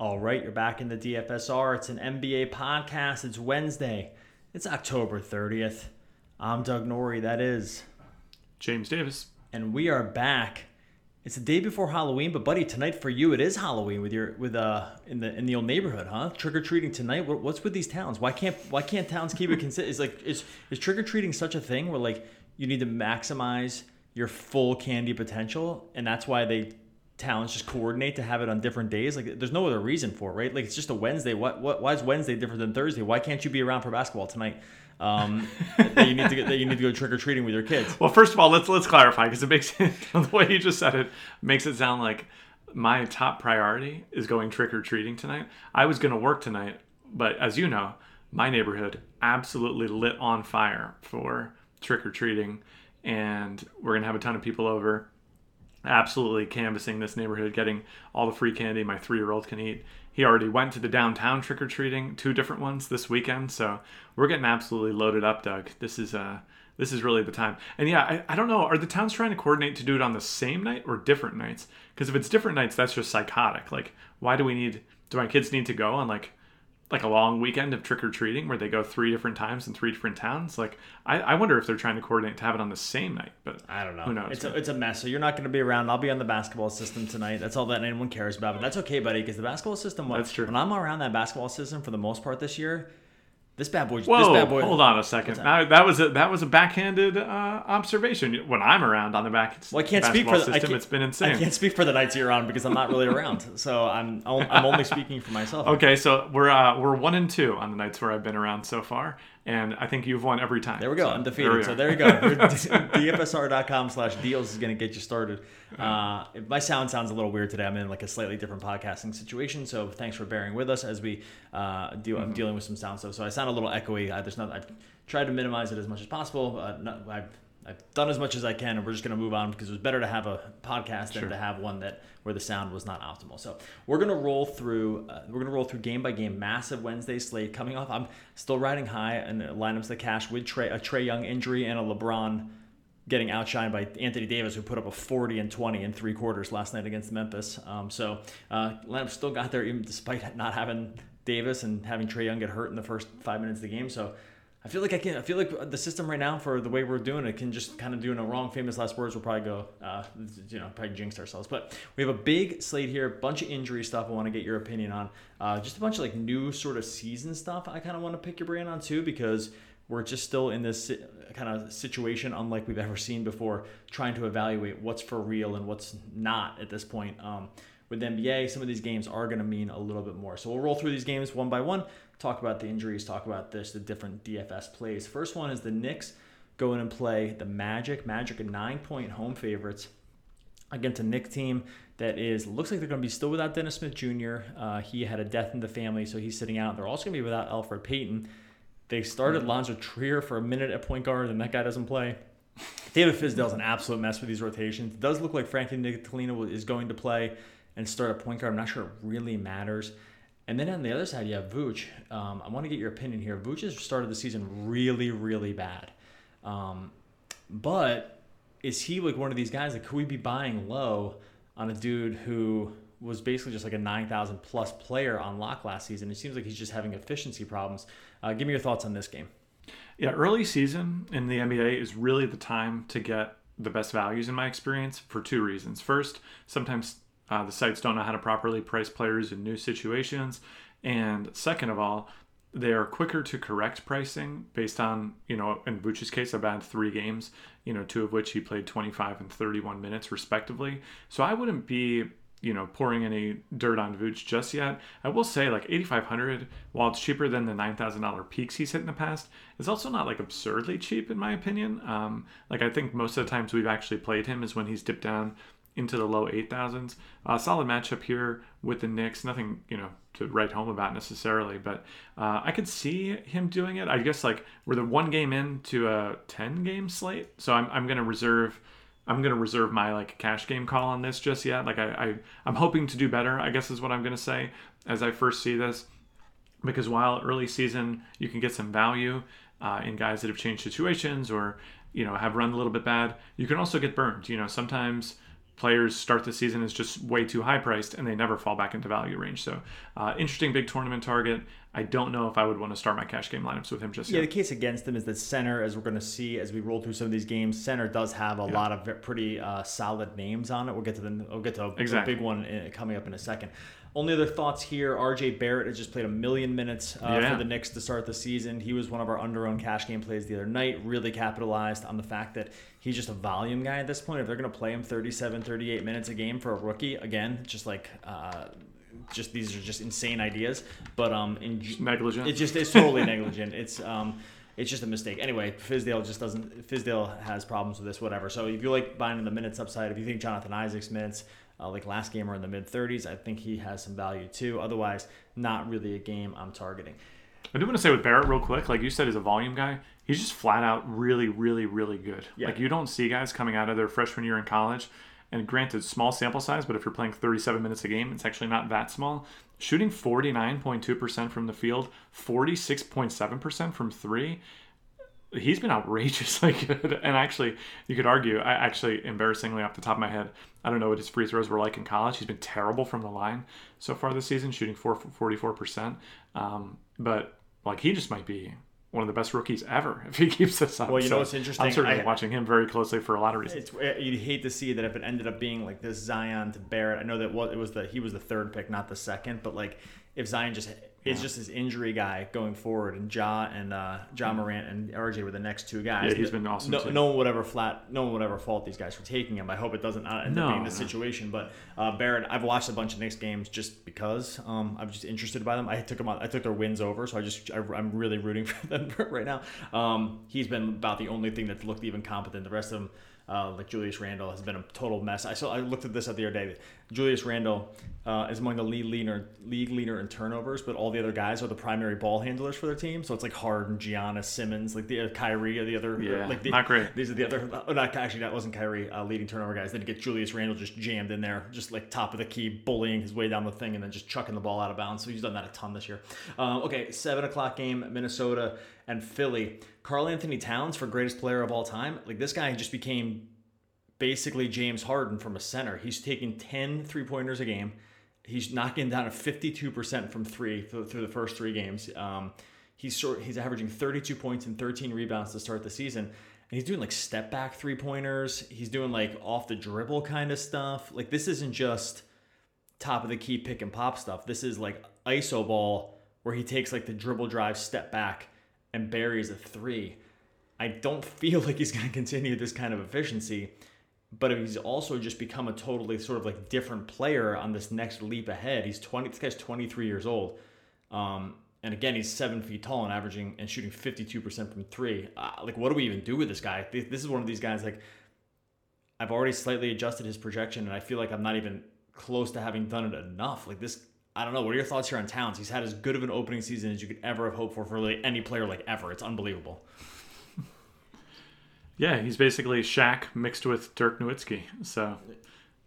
All right, you're back in the DFSR. It's an NBA podcast. It's Wednesday. It's October 30th. I'm Doug Norrie, that is. James Davis. And we are back. It's the day before Halloween, but buddy, tonight for you it is Halloween with your with uh in the in the old neighborhood, huh? Trick or treating tonight. What, what's with these towns? Why can't why can't towns keep it consistent? Is like is is trick or treating such a thing where like you need to maximize your full candy potential, and that's why they towns just coordinate to have it on different days. Like, there's no other reason for it, right? Like, it's just a Wednesday. What, what, why is Wednesday different than Thursday? Why can't you be around for basketball tonight? Um, that you need to get, that you need to go trick or treating with your kids. Well, first of all, let's let's clarify because it makes it, the way you just said it makes it sound like my top priority is going trick or treating tonight. I was going to work tonight, but as you know, my neighborhood absolutely lit on fire for trick or treating, and we're gonna have a ton of people over absolutely canvassing this neighborhood, getting all the free candy my three year old can eat. He already went to the downtown trick or treating, two different ones this weekend. So we're getting absolutely loaded up, Doug. This is uh this is really the time. And yeah, I, I don't know, are the towns trying to coordinate to do it on the same night or different nights? Because if it's different nights, that's just psychotic. Like, why do we need do my kids need to go on like like a long weekend of trick or treating where they go three different times in three different towns. Like, I, I wonder if they're trying to coordinate to have it on the same night. But I don't know. Who knows? It's a, it's a mess. So you're not going to be around. I'll be on the basketball system tonight. That's all that anyone cares about. But that's okay, buddy, because the basketball system. That's true. When I'm around that basketball system for the most part this year, this bad boy. Whoa! this bad boy, hold on a second. that? That? was a that was a backhanded uh, observation. When I'm around on the back, Well, I can't speak for the, system. It's been insane. I can't speak for the nights you're on because I'm not really around. So I'm I'm only speaking for myself. Okay, so we're uh, we're one and two on the nights where I've been around so far, and I think you've won every time. There we go, So undefeated. we so there you go. DFSR.com slash deals is going to get you started. Uh, my sound sounds a little weird today. I'm in like a slightly different podcasting situation, so thanks for bearing with us as we uh, deal. Mm-hmm. I'm dealing with some sound stuff, so I sound a little echoey. I, there's not. I've tried to minimize it as much as possible. Uh, not, I've I've done as much as I can, and we're just going to move on because it was better to have a podcast than to have one that where the sound was not optimal. So we're to roll through. Uh, we're to roll through game by game. Massive Wednesday slate coming off. I'm still riding high and lineups the cash with Trae, a Trae Young injury and a LeBron getting outshined by Anthony Davis, who put up a 40 and 20 in three quarters last night against Memphis. Um, so uh, lineup still got there even despite not having Davis and having Trae Young get hurt in the first five minutes of the game. So I feel like I can. I feel like the system right now for the way we're doing it can just kind of do in a wrong. Famous last words. We'll probably go, uh, you know, probably jinx ourselves. But we have a big slate here, a bunch of injury stuff. I want to get your opinion on. Uh, just a bunch of like new sort of season stuff. I kind of want to pick your brain on too because we're just still in this kind of situation unlike we've ever seen before, trying to evaluate what's for real and what's not at this point. Um, with the NBA, some of these games are going to mean a little bit more. So we'll roll through these games one by one, talk about the injuries, talk about this, the different DFS plays. First one is the Knicks go in and play the Magic. Magic are nine point home favorites against a Knicks team that is looks like they're going to be still without Dennis Smith Jr. Uh, he had a death in the family, so he's sitting out. They're also going to be without Elfrid Payton. They started Lonzo Trier for a minute at point guard, and that guy doesn't play. David Fizdale's an absolute mess with these rotations. It does look like Frankie Ntilikina is going to play and start a point guard. I'm not sure it really matters. And then on the other side, you have Vooch. Um, I want to get your opinion here. Vooch has started the season really, really bad. Um, but is he like one of these guys that could we be buying low on a dude who was basically just like a 9,000 plus player on lock last season? It seems like he's just having efficiency problems. Uh, give me your thoughts on this game. Yeah, early season in the NBA is really the time to get the best values in my experience for two reasons. First, sometimes uh, the sites don't know how to properly price players in new situations, and second of all, they are quicker to correct pricing based on you know in Vooch's case, I've had three games, you know, two of which he played 25 and 31 minutes respectively. So I wouldn't be you know pouring any dirt on Vooch just yet. I will say like 8500 while it's cheaper than the $9000 peaks he's hit in the past, it's also not like absurdly cheap in my opinion. Um, like I think most of the times we've actually played him is when he's dipped down into the low 8000s. Uh, solid matchup here with the Knicks. Nothing, you know, to write home about necessarily, but uh, I could see him doing it. I guess like we're the one game into a 10 game slate, so I'm, I'm going to reserve. I'm gonna reserve my like cash game call on this just yet. Like I, I I'm hoping to do better. I guess is what I'm gonna say as I first see this, because while early season you can get some value uh, in guys that have changed situations or you know have run a little bit bad, you can also get burned. You know sometimes players start the season as just way too high priced and they never fall back into value range. So, uh, interesting big tournament target. I don't know if I would want to start my cash game lineups with him just yeah. yet. The case against him is that center, as we're going to see as we roll through some of these games, center does have a yeah. lot of pretty uh, solid names on it. We'll get to the we'll get to a, exactly. a big one in, coming up in a second. Only other thoughts here: RJ Barrett has just played a million minutes uh, yeah. for the Knicks to start the season. He was one of our under-owned cash game plays the other night. Really capitalized on the fact that he's just a volume guy at this point. If they're going to play him 37, 38 minutes a game for a rookie, again, just like. Uh, just these are just insane ideas, but um, in, negligent. It just it's totally negligent. It's um, it's just a mistake. Anyway, Fizdale just doesn't. Fizdale has problems with this, whatever. So if you like buying in the minutes upside, if you think Jonathan Isaac's minutes uh, like last game are in the mid 30s. I think he has some value too. Otherwise, not really a game I'm targeting. I do want to say with Barrett real quick, like you said, he's a volume guy. He's just flat out really, really, really good. Yeah. Like you don't see guys coming out of their freshman year in college, and granted, small sample size, but if you're playing 37 minutes a game, it's actually not that small. Shooting 49.2% from the field, 46.7% from three he's been outrageously good. And actually, you could argue, I actually, embarrassingly off the top of my head, I don't know what his free throws were like in college. He's been terrible from the line so far this season, shooting 44%. Um, but like he just might be one of the best rookies ever if he keeps this up. Well, you so know what's interesting? I'm certainly I, watching him very closely for a lot of reasons. Eh, you'd hate to see that if it ended up being like this Zion to Barrett. I know that what it was the he was the third pick, not the second, but like if Zion just is just this injury guy going forward, and Ja and uh, Ja mm-hmm. Morant and RJ were the next two guys. Yeah, he's been awesome. No, no, one would ever flat. No one would ever fault these guys for taking him. I hope it doesn't end no, up being the situation. But uh, Barrett, I've watched a bunch of Knicks games just because um, I'm just interested by them. I took them. On, I took their wins over, so I just I, am really rooting for them right now. Um, he's been about the only thing that's looked even competent. The rest of them uh, like Julius Randle has been a total mess. I saw I looked at this the other day. Julius Randle uh, is among the league leader league leader in turnovers, but all the other guys are the primary ball handlers for their team. So it's like Harden, Giannis, Simmons, like the uh, Kyrie, the other yeah, like the, not great. These are the other. Oh, not actually that wasn't Kyrie uh, leading turnover guys. Then you get Julius Randle just jammed in there, just like top of the key, bullying his way down the thing, and then just chucking the ball out of bounds. So he's done that a ton this year. Um, okay, seven o'clock game, Minnesota and Philly. Karl-Anthony Towns for greatest player of all time. Like this guy just became basically James Harden from a center. He's taking 10 three pointers a game. He's knocking down a 52% from three through, the first three games. Um, he's short, he's averaging 32 points and 13 rebounds to start the season. And he's doing like step back three pointers. He's doing like off the dribble kind of stuff. Like this isn't just top of the key pick and pop stuff. This is like iso ball where he takes like the dribble drive step back and buries a three. I don't feel like he's going to continue this kind of efficiency but he's also just become a totally sort of like different player on this next leap ahead. He's 20, this guy's 23 years old. Um, and again, he's seven feet tall and averaging and shooting 52% from three. Uh, like, what do we even do with this guy? This is one of these guys, like, I've already slightly adjusted his projection, and I feel like I'm not even close to having done it enough. Like, this, I don't know. What are your thoughts here on Towns? He's had as good of an opening season as you could ever have hoped for for really any player, like, ever. It's unbelievable. Yeah, he's basically Shaq mixed with Dirk Nowitzki. So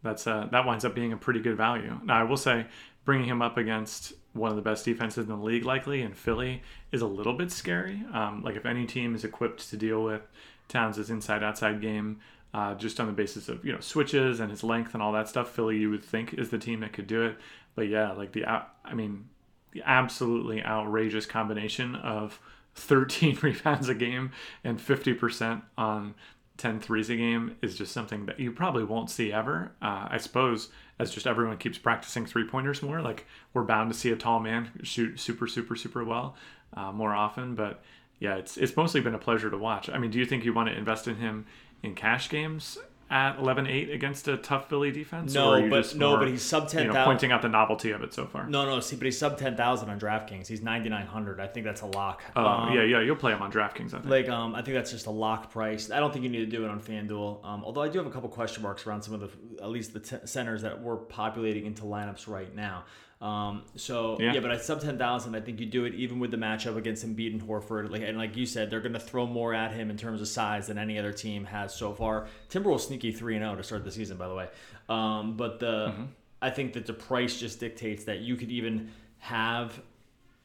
that's uh, that winds up being a pretty good value. Now, I will say, bringing him up against one of the best defenses in the league, likely in Philly, is a little bit scary. Um, like if any team is equipped to deal with Towns' inside-outside game, uh, just on the basis of you know switches and his length and all that stuff, Philly you would think is the team that could do it. But yeah, like the I mean, the absolutely outrageous combination of 13 rebounds a game and 50% on 10 threes a game is just something that you probably won't see ever. Uh, I suppose as just everyone keeps practicing three pointers more, like we're bound to see a tall man shoot super, super, super well uh, more often. But yeah, it's it's mostly been a pleasure to watch. I mean, do you think you want to invest in him in cash games at 11-8 against a tough Philly defense? No, but no, more, but he's sub ten thousand. You know, pointing out the novelty of it so far. No, no, see, but he's sub ten thousand on DraftKings. He's ninety nine hundred. I think that's a lock. Oh um, yeah, yeah, you'll play him on DraftKings. I think. Like, um, I think that's just a lock price. I don't think you need to do it on FanDuel. Um, although I do have a couple question marks around some of the, at least the t- centers that we're populating into lineups right now. Um, so yeah. yeah. but at sub ten thousand, I think you do it even with the matchup against Embiid and Horford. Like and like you said, they're going to throw more at him in terms of size than any other team has so far. Timberwolves sneaky three and zero oh to start the season, by the way. Um, but the mm-hmm. I think that the price just dictates that you could even have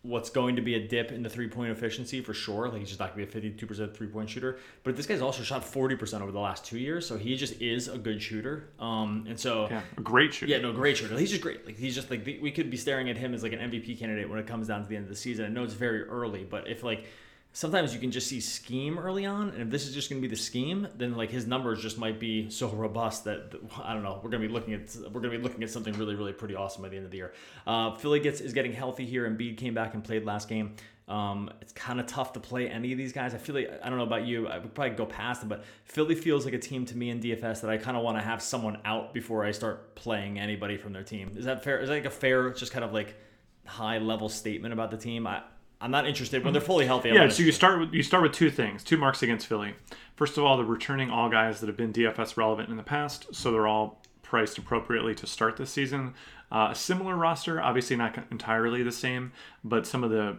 what's going to be a dip in the three point efficiency for sure. Like he's just not going to be a 52% three point shooter. But this guy's also shot 40% over the last two years. So he just is a good shooter. Um, and so. Yeah, a great shooter. Yeah, no, great shooter. He's just great. Like he's just like, we could be staring at him as like an MVP candidate when it comes down to the end of the season. I know it's very early, but if like sometimes you can just see scheme early on, and if this is just going to be the scheme, then like his numbers just might be so robust that I don't know. We're going to be looking at we're going to be looking at something really really pretty awesome by the end of the year. Uh, Philly gets is getting healthy here, and Embiid came back and played last game. Um, it's kind of tough to play any of these guys. I feel like I don't know about you. I would probably go past them, but Philly feels like a team to me in DFS that I kind of want to have someone out before I start playing anybody from their team. Is that fair? Is that like a fair, just kind of like high level statement about the team? I I'm not interested when they're fully healthy. I'm yeah, so you start with you start with two things, two marks against Philly. First of all, they're returning all guys that have been DFS relevant in the past, so they're all priced appropriately to start this season. Uh, a similar roster, obviously not entirely the same, but some of the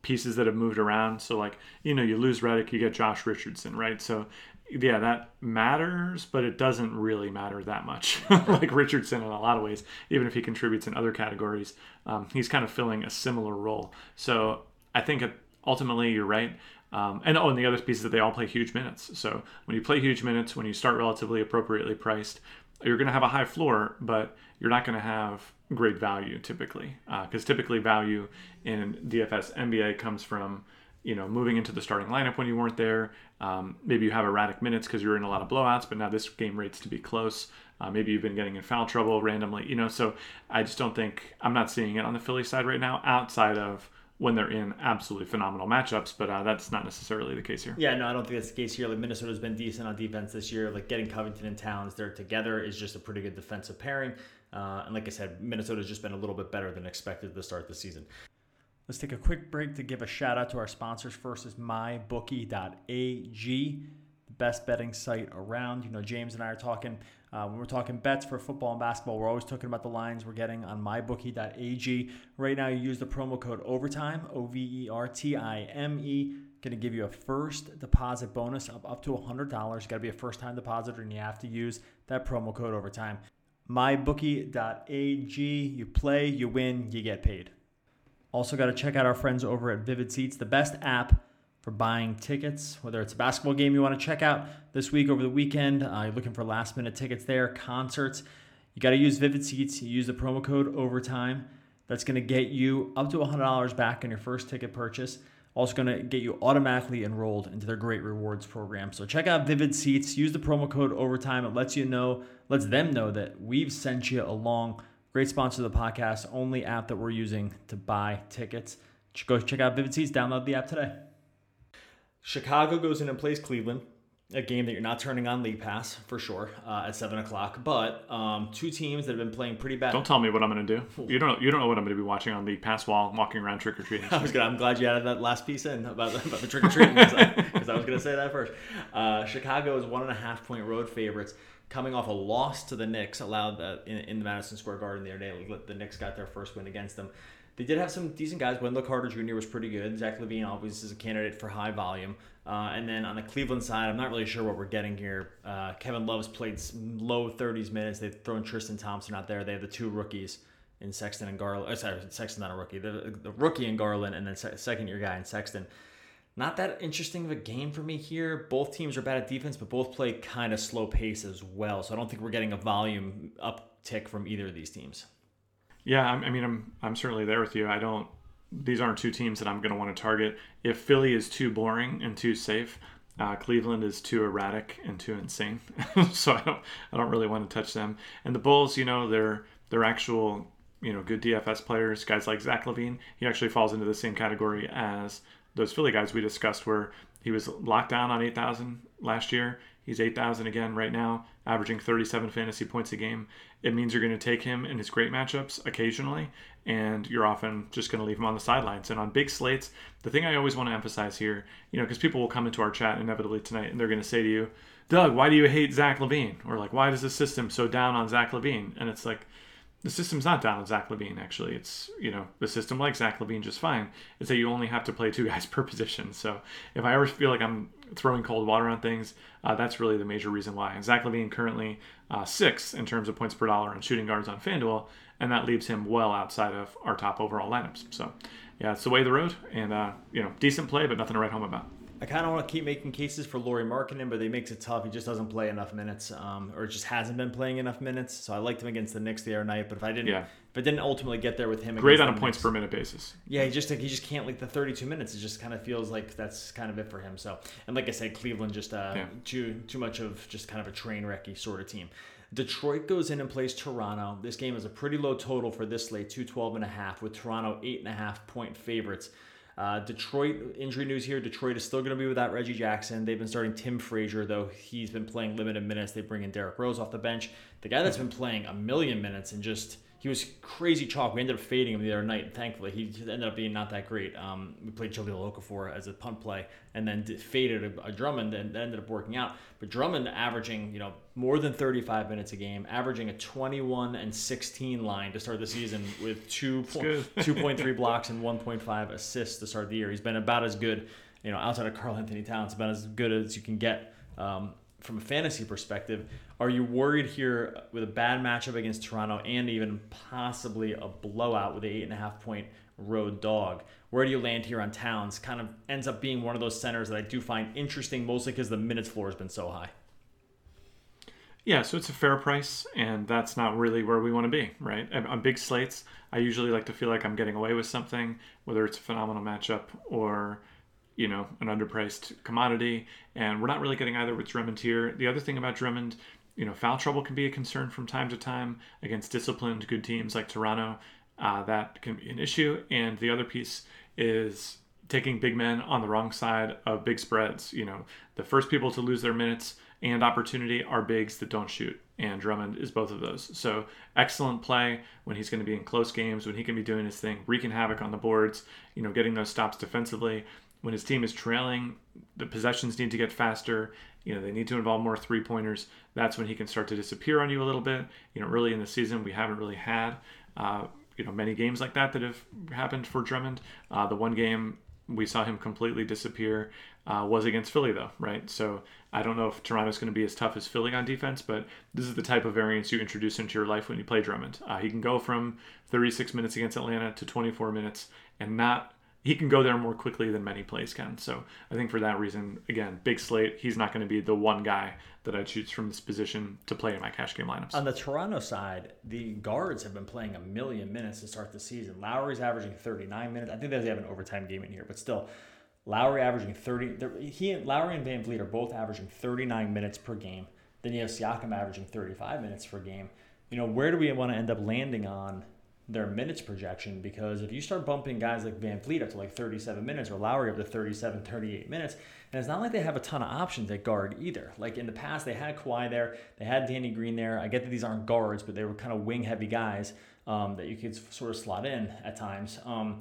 pieces that have moved around. So like you know, you lose Redick, you get Josh Richardson, right? So yeah, that matters, but it doesn't really matter that much. like Richardson in a lot of ways, even if he contributes in other categories, um, he's kind of filling a similar role. So I think ultimately you're right. Um, and oh, and the other piece is that they all play huge minutes. So when you play huge minutes, when you start relatively appropriately priced, you're going to have a high floor, but you're not going to have great value typically, because uh, typically value in DFS NBA comes from you know moving into the starting lineup when you weren't there. Um, maybe you have erratic minutes because you're in a lot of blowouts, but now this game rates to be close. Uh, maybe you've been getting in foul trouble randomly, you know. So I just don't think I'm not seeing it on the Philly side right now, outside of when they're in absolutely phenomenal matchups, but uh, that's not necessarily the case here. Yeah, no, I don't think that's the case here. Like Minnesota's been decent on defense this year. Like getting Covington and Towns there together is just a pretty good defensive pairing. Uh, and like I said, Minnesota's just been a little bit better than expected to start the season. Let's take a quick break to give a shout out to our sponsors. First is mybookie.ag, the best betting site around. You know, James and I are talking uh, when we're talking bets for football and basketball, we're always talking about the lines we're getting on mybookie.ag. Right now, you use the promo code OVERTIME, O V E R T I M E. Going to give you a first deposit bonus of up to $100. You got to be a first time depositor and you have to use that promo code OVERTIME. Mybookie.ag. You play, you win, you get paid. Also, got to check out our friends over at Vivid Seats, the best app for buying tickets, whether it's a basketball game you want to check out this week over the weekend, uh, you're looking for last minute tickets there, concerts. You got to use Vivid Seats. You use the promo code OVERTIME. That's going to get you up to $100 back on your first ticket purchase. Also, going to get you automatically enrolled into their great rewards program. So check out Vivid Seats. Use the promo code OVERTIME. It lets you know, lets them know that we've sent you along. Great sponsor of the podcast. Only app that we're using to buy tickets. Go check out Vivid Seats. Download the app today. Chicago goes in and plays Cleveland, a game that you're not turning on League Pass for sure uh, at seven o'clock. But um, two teams that have been playing pretty bad. Don't tell me what I'm going to do. You don't. Know, you don't know what I'm going to be watching on League Pass while walking around trick or treating. I was good. I'm glad you added that last piece in about, about the trick or treating because I, I, was going to say that first. Uh, Chicago is one and a half point road favorites. Coming off a loss to the Knicks, allowed in, in the Madison Square Garden the other day. The Knicks got their first win against them. They did have some decent guys. Wendell Carter Jr. was pretty good. Zach LaVine obviously is a candidate for high volume. Uh, and then on the Cleveland side, I'm not really sure what we're getting here. Uh, Kevin Love's played low 30s minutes. They've thrown Tristan Thompson out there. They have the two rookies in Sexton and Garland. Oh, sorry, Sexton not a rookie. The, the rookie in Garland and then second year guy in Sexton. Not that interesting of a game for me here. Both teams are bad at defense, but both play kind of slow pace as well. So I don't think we're getting a volume uptick from either of these teams. Yeah, I mean, I'm I'm certainly there with you. I don't. These aren't two teams that I'm going to want to target. If Philly is too boring and too safe, uh, Cleveland is too erratic and too insane. so I don't I don't really want to touch them. And the Bulls, you know, they're they're actual you know good DFS players. Guys like Zach LaVine. he actually falls into the same category as those Philly guys we discussed, where he was locked down on 8,000 last year. He's 8,000 again right now, averaging 37 fantasy points a game. It means you're going to take him in his great matchups occasionally, and you're often just going to leave him on the sidelines. And on big slates, the thing I always want to emphasize here, you know, because people will come into our chat inevitably tonight and they're going to say to you, Doug, why do you hate Zach LaVine? Or like, why does the system so down on Zach LaVine? And it's like, the system's not down on Zach LaVine. Actually, it's you know the system likes Zach LaVine just fine. It's that you only have to play two guys per position. So if I ever feel like I'm throwing cold water on things, uh, that's really the major reason why. And Zach LaVine currently uh, in terms of points per dollar on shooting guards on FanDuel, and that leaves him well outside of our top overall lineups. So yeah, it's the way of the road, and uh, you know decent play, but nothing to write home about. I kind of want to keep making cases for Lauri Markkanen, but they makes it tough. He just doesn't play enough minutes, um, or just hasn't been playing enough minutes. So I liked him against the Knicks the other night, but if I didn't, Yeah. if I didn't ultimately get there with him, Great on a points Knicks- per minute basis. Yeah, he just he just can't like the 32 minutes. It just kind of feels like that's kind of it for him. So, and like I said, Cleveland just uh, Yeah. too too much of just kind of a train wrecky sort of team. Detroit goes in and plays Toronto. This game is a pretty low total for this slate, 212 and a half, with Toronto eight and a half point favorites. Uh, Detroit injury news here. Detroit is still going to be without Reggie Jackson. They've been starting Tim Frazier, though he's been playing limited minutes. They bring in Derrick Rose off the bench. The guy that's been playing a million minutes and just he was crazy chalk. We ended up fading him the other night, thankfully he just ended up being not that great. Um, we played Jahlil Okafor as a punt play, and then faded a, a Drummond, and that ended up working out. But Drummond averaging you know more than 35 minutes a game, averaging a 21 and 16 line to start the season with two good. 2.3 blocks and 1.5 assists to start the year. He's been about as good, you know, outside of Karl Anthony Towns, about as good as you can get um, from a fantasy perspective. Are you worried here with a bad matchup against Toronto and even possibly a blowout with an eight and a half point road dog? Where do you land here on Towns? Kind of ends up being one of those centers that I do find interesting, mostly because the minutes floor has been so high. Yeah, so it's a fair price, and that's not really where we want to be, right? On big slates, I usually like to feel like I'm getting away with something, whether it's a phenomenal matchup or, you know, an underpriced commodity. And we're not really getting either with Drummond here. The other thing about Drummond, you know, foul trouble can be a concern from time to time against disciplined, good teams like Toronto. Uh, that can be an issue. And the other piece is taking big men on the wrong side of big spreads. You know, the first people to lose their minutes and opportunity are bigs that don't shoot. And Drummond is both of those. So excellent play when he's going to be in close games, when he can be doing his thing, wreaking havoc on the boards, you know, getting those stops defensively. When his team is trailing, the possessions need to get faster. You know, they need to involve more three pointers. That's when he can start to disappear on you a little bit. You know, really in the season, we haven't really had, uh, you know, many games like that that have happened for Drummond. Uh, the one game we saw him completely disappear uh, was against Philly, though, right? So I don't know if Toronto's going to be as tough as Philly on defense, but this is the type of variance you introduce into your life when you play Drummond. Uh, he can go from 36 minutes against Atlanta to 24 minutes and not. He can go there more quickly than many plays can. So I think for that reason, again, big slate. He's not going to be the one guy that I choose from this position to play in my cash game lineups. On the Toronto side, the guards have been playing a million minutes to start the season. Lowry's averaging 39 minutes. I think they have an overtime game in here, but still, Lowry averaging 30. He and Lowry and VanVleet are both averaging 39 minutes per game. Then you have Siakam averaging 35 minutes per game. You know, where do we want to end up landing on their minutes projection? Because if you start bumping guys like VanVleet up to like 37 minutes or Lowry up to 37, 38 minutes, and it's not like they have a ton of options at guard either. Like in the past, they had Kawhi there, they had Danny Green there. I get that these aren't guards, but they were kind of wing heavy guys um, that you could sort of slot in at times. Um,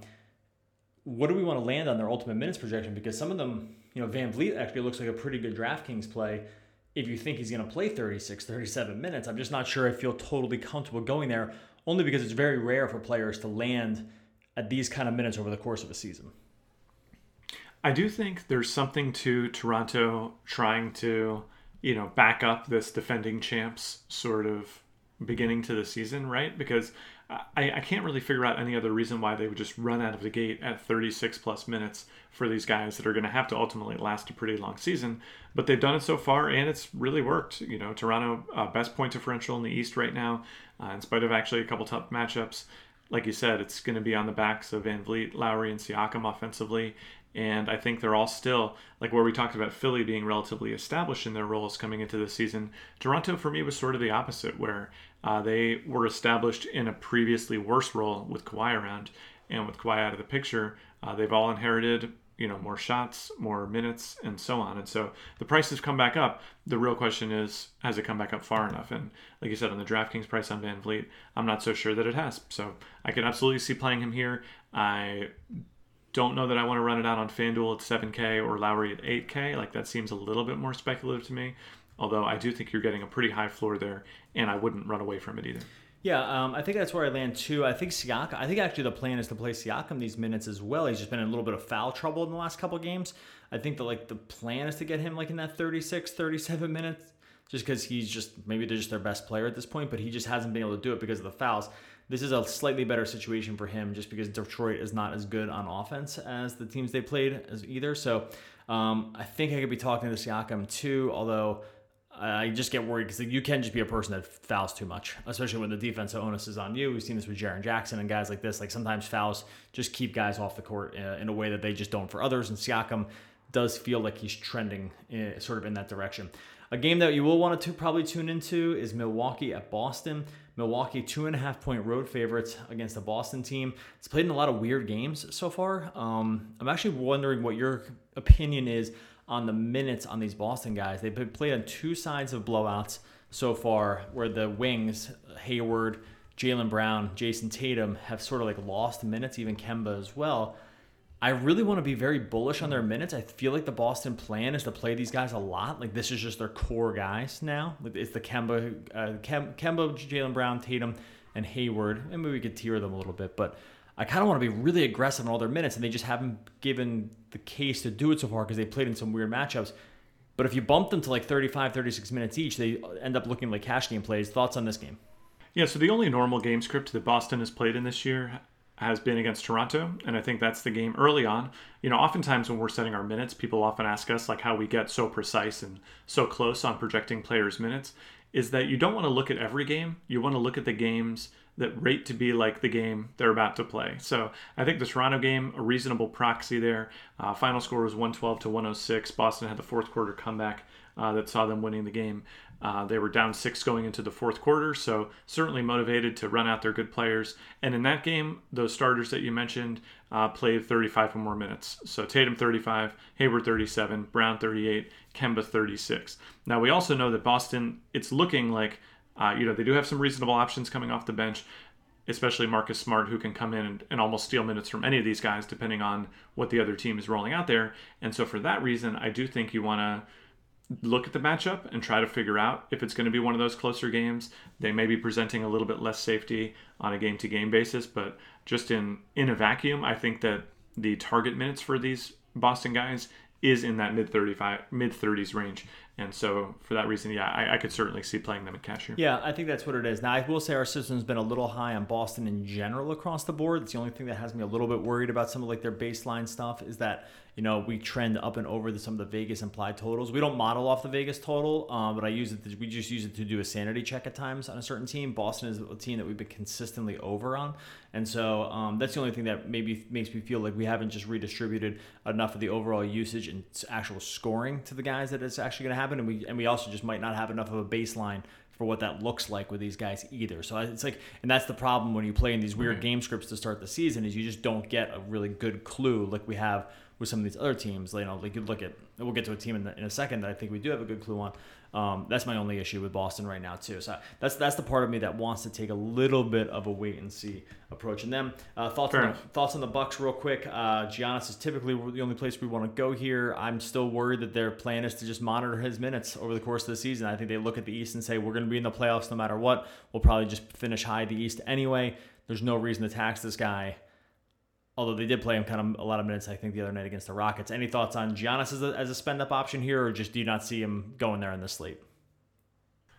what do we want to land on their ultimate minutes projection? Because some of them, you know, VanVleet actually looks like a pretty good DraftKings play if you think he's going to play 36, 37 minutes. I'm just not sure I feel totally comfortable going there, only because it's very rare for players to land at these kind of minutes over the course of a season. I do think there's something to Toronto trying to, you know, back up this defending champs sort of beginning to the season, right? Because I, I can't really figure out any other reason why they would just run out of the gate at 36 plus minutes for these guys that are going to have to ultimately last a pretty long season. But they've done it so far, and it's really worked. You know, Toronto uh, best point differential in the East right now, uh, in spite of actually a couple tough matchups. Like you said, it's going to be on the backs of VanVleet, Lowry, and Siakam offensively. And I think they're all still, like where we talked about Philly being relatively established in their roles coming into the season, Toronto for me was sort of the opposite, where uh, they were established in a previously worse role with Kawhi around. And with Kawhi out of the picture, uh, they've all inherited, you know, more shots, more minutes, and so on. And so the price has come back up. The real question is, has it come back up far enough? And like you said, on the DraftKings price on VanVleet, I'm not so sure that it has. So I can absolutely see playing him here. I don't know that I want to run it out on FanDuel at 7K or Lowry at 8K. Like that seems a little bit more speculative to me. Although I do think you're getting a pretty high floor there, and I wouldn't run away from it either. Yeah, um, I think that's where I land too. I think Siakam. I think actually the plan is to play Siakam these minutes as well. He's just been in a little bit of foul trouble in the last couple games. I think that like the plan is to get him like in that 36, 37 minutes, just because he's just maybe they're just their best player at this point, but he just hasn't been able to do it because of the fouls. This is a slightly better situation for him just because Detroit is not as good on offense as the teams they played as either. So um, I think I could be talking to Siakam too, although I just get worried because you can just be a person that fouls too much, especially when the defensive onus is on you. We've seen this with Jaren Jackson and guys like this. Like sometimes fouls just keep guys off the court uh, in a way that they just don't for others. And Siakam does feel like he's trending in, uh, sort of in that direction. A game that you will want to probably tune into is Milwaukee at Boston. Milwaukee, two and a half point road favorites against the Boston team. It's played in a lot of weird games so far. Um, I'm actually wondering what your opinion is on the minutes on these Boston guys. They've been played on two sides of blowouts so far, where the wings, Hayward, Jaylen Brown, Jayson Tatum, have sort of like lost minutes, even Kemba as well. I really want to be very bullish on their minutes. I feel like the Boston plan is to play these guys a lot. Like this is just their core guys now. It's the Kemba, uh, Kemba, Jaylen Brown, Tatum, and Hayward. And maybe we could tier them a little bit, but I kind of want to be really aggressive in all their minutes, and they just haven't given the case to do it so far because they played in some weird matchups. But if you bump them to like 35, 36 minutes each, they uh, end up looking like cash game plays. Thoughts on this game? Yeah, so the only normal game script that Boston has played in this year has been against Toronto, and I think that's the game early on. You know, oftentimes when we're setting our minutes, people often ask us like how we get so precise and so close on projecting players' minutes is that you don't want to look at every game. You want to look at the games that rate to be like the game they're about to play. So I think the Toronto game, a reasonable proxy there. Uh, final score was 112 to 106. Boston had the fourth quarter comeback uh, that saw them winning the game. Uh, they were down six going into the fourth quarter, so certainly motivated to run out their good players. And in that game, those starters that you mentioned uh, played 35 or more minutes. So Tatum 35, Hayward 37, Brown 38, Kemba 36. Now we also know that Boston, it's looking like uh, you know, they do have some reasonable options coming off the bench, especially Marcus Smart, who can come in and, and, almost steal minutes from any of these guys, depending on what the other team is rolling out there. And so, for that reason, I do think you want to look at the matchup and try to figure out if it's going to be one of those closer games. They may be presenting a little bit less safety on a game to game basis, but just in in a vacuum, I think that the target minutes for these Boston guys is in that mid 35 mid 30s range and so for that reason, yeah, I, I, could certainly see playing them at cashier. Yeah, I think that's what it is. Now I will say our system's been a little high on Boston in general across the board. It's the only thing that has me a little bit worried about some of like their baseline stuff is that you know we trend up and over some of the Vegas implied totals. We don't model off the Vegas total, um, but I use it. To, we just use it to do a sanity check at times on a certain team. Boston is a team that we've been consistently over on, and so um, that's the only thing that maybe makes me feel like we haven't just redistributed enough of the overall usage and actual scoring to the guys that it's actually going to happen happen, and we and we also just might not have enough of a baseline for what that looks like with these guys either. So it's like, and that's the problem when you play in these weird right. game scripts to start the season is you just don't get a really good clue like we have with some of these other teams. You know, like you look at, we'll get to a team in, the, in a second that I think we do have a good clue on. Um, that's my only issue with Boston right now too. So that's that's the part of me that wants to take a little bit of a wait and see approach. And then uh, thoughts on the, thoughts on the Bucks real quick. Uh, Giannis is typically the only place we want to go here. I'm still worried that their plan is to just monitor his minutes over the course of the season. I think they look at the East and say we're going to be in the playoffs no matter what. We'll probably just finish high the East anyway. There's no reason to tax this guy although they did play him kind of a lot of minutes, I think, the other night against the Rockets. Any thoughts on Giannis as a, as a spend up option here, or just do you not see him going there in the slate?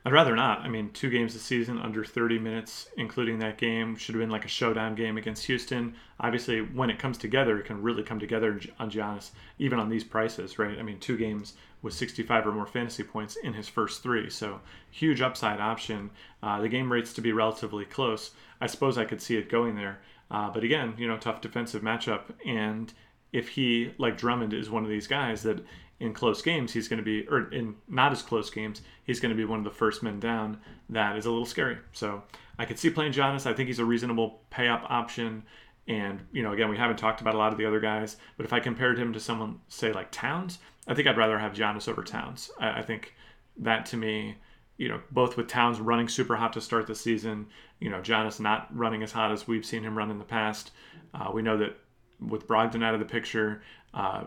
I'd rather not. I mean, two games this season under 30 minutes, including that game, should have been like a showdown game against Houston. Obviously, when it comes together, it can really come together on Giannis, even on these prices, right? I mean, two games with 65 or more fantasy points in his first three. So, huge upside option. Uh, the game rates to be relatively close. I suppose I could see it going there. Uh, but again, you know, tough defensive matchup. And if he, like Drummond, is one of these guys that in close games he's going to be, or in not as close games, he's going to be one of the first men down, that is a little scary. So I could see playing Giannis. I think he's a reasonable pay up option. And, you know, again, we haven't talked about a lot of the other guys, but if I compared him to someone, say, like Towns, I think I'd rather have Giannis over Towns. I, I think that to me, you know, both with Towns running super hot to start the season, you know, Giannis not running as hot as we've seen him run in the past. Uh, we know that with Brogdon out of the picture, uh,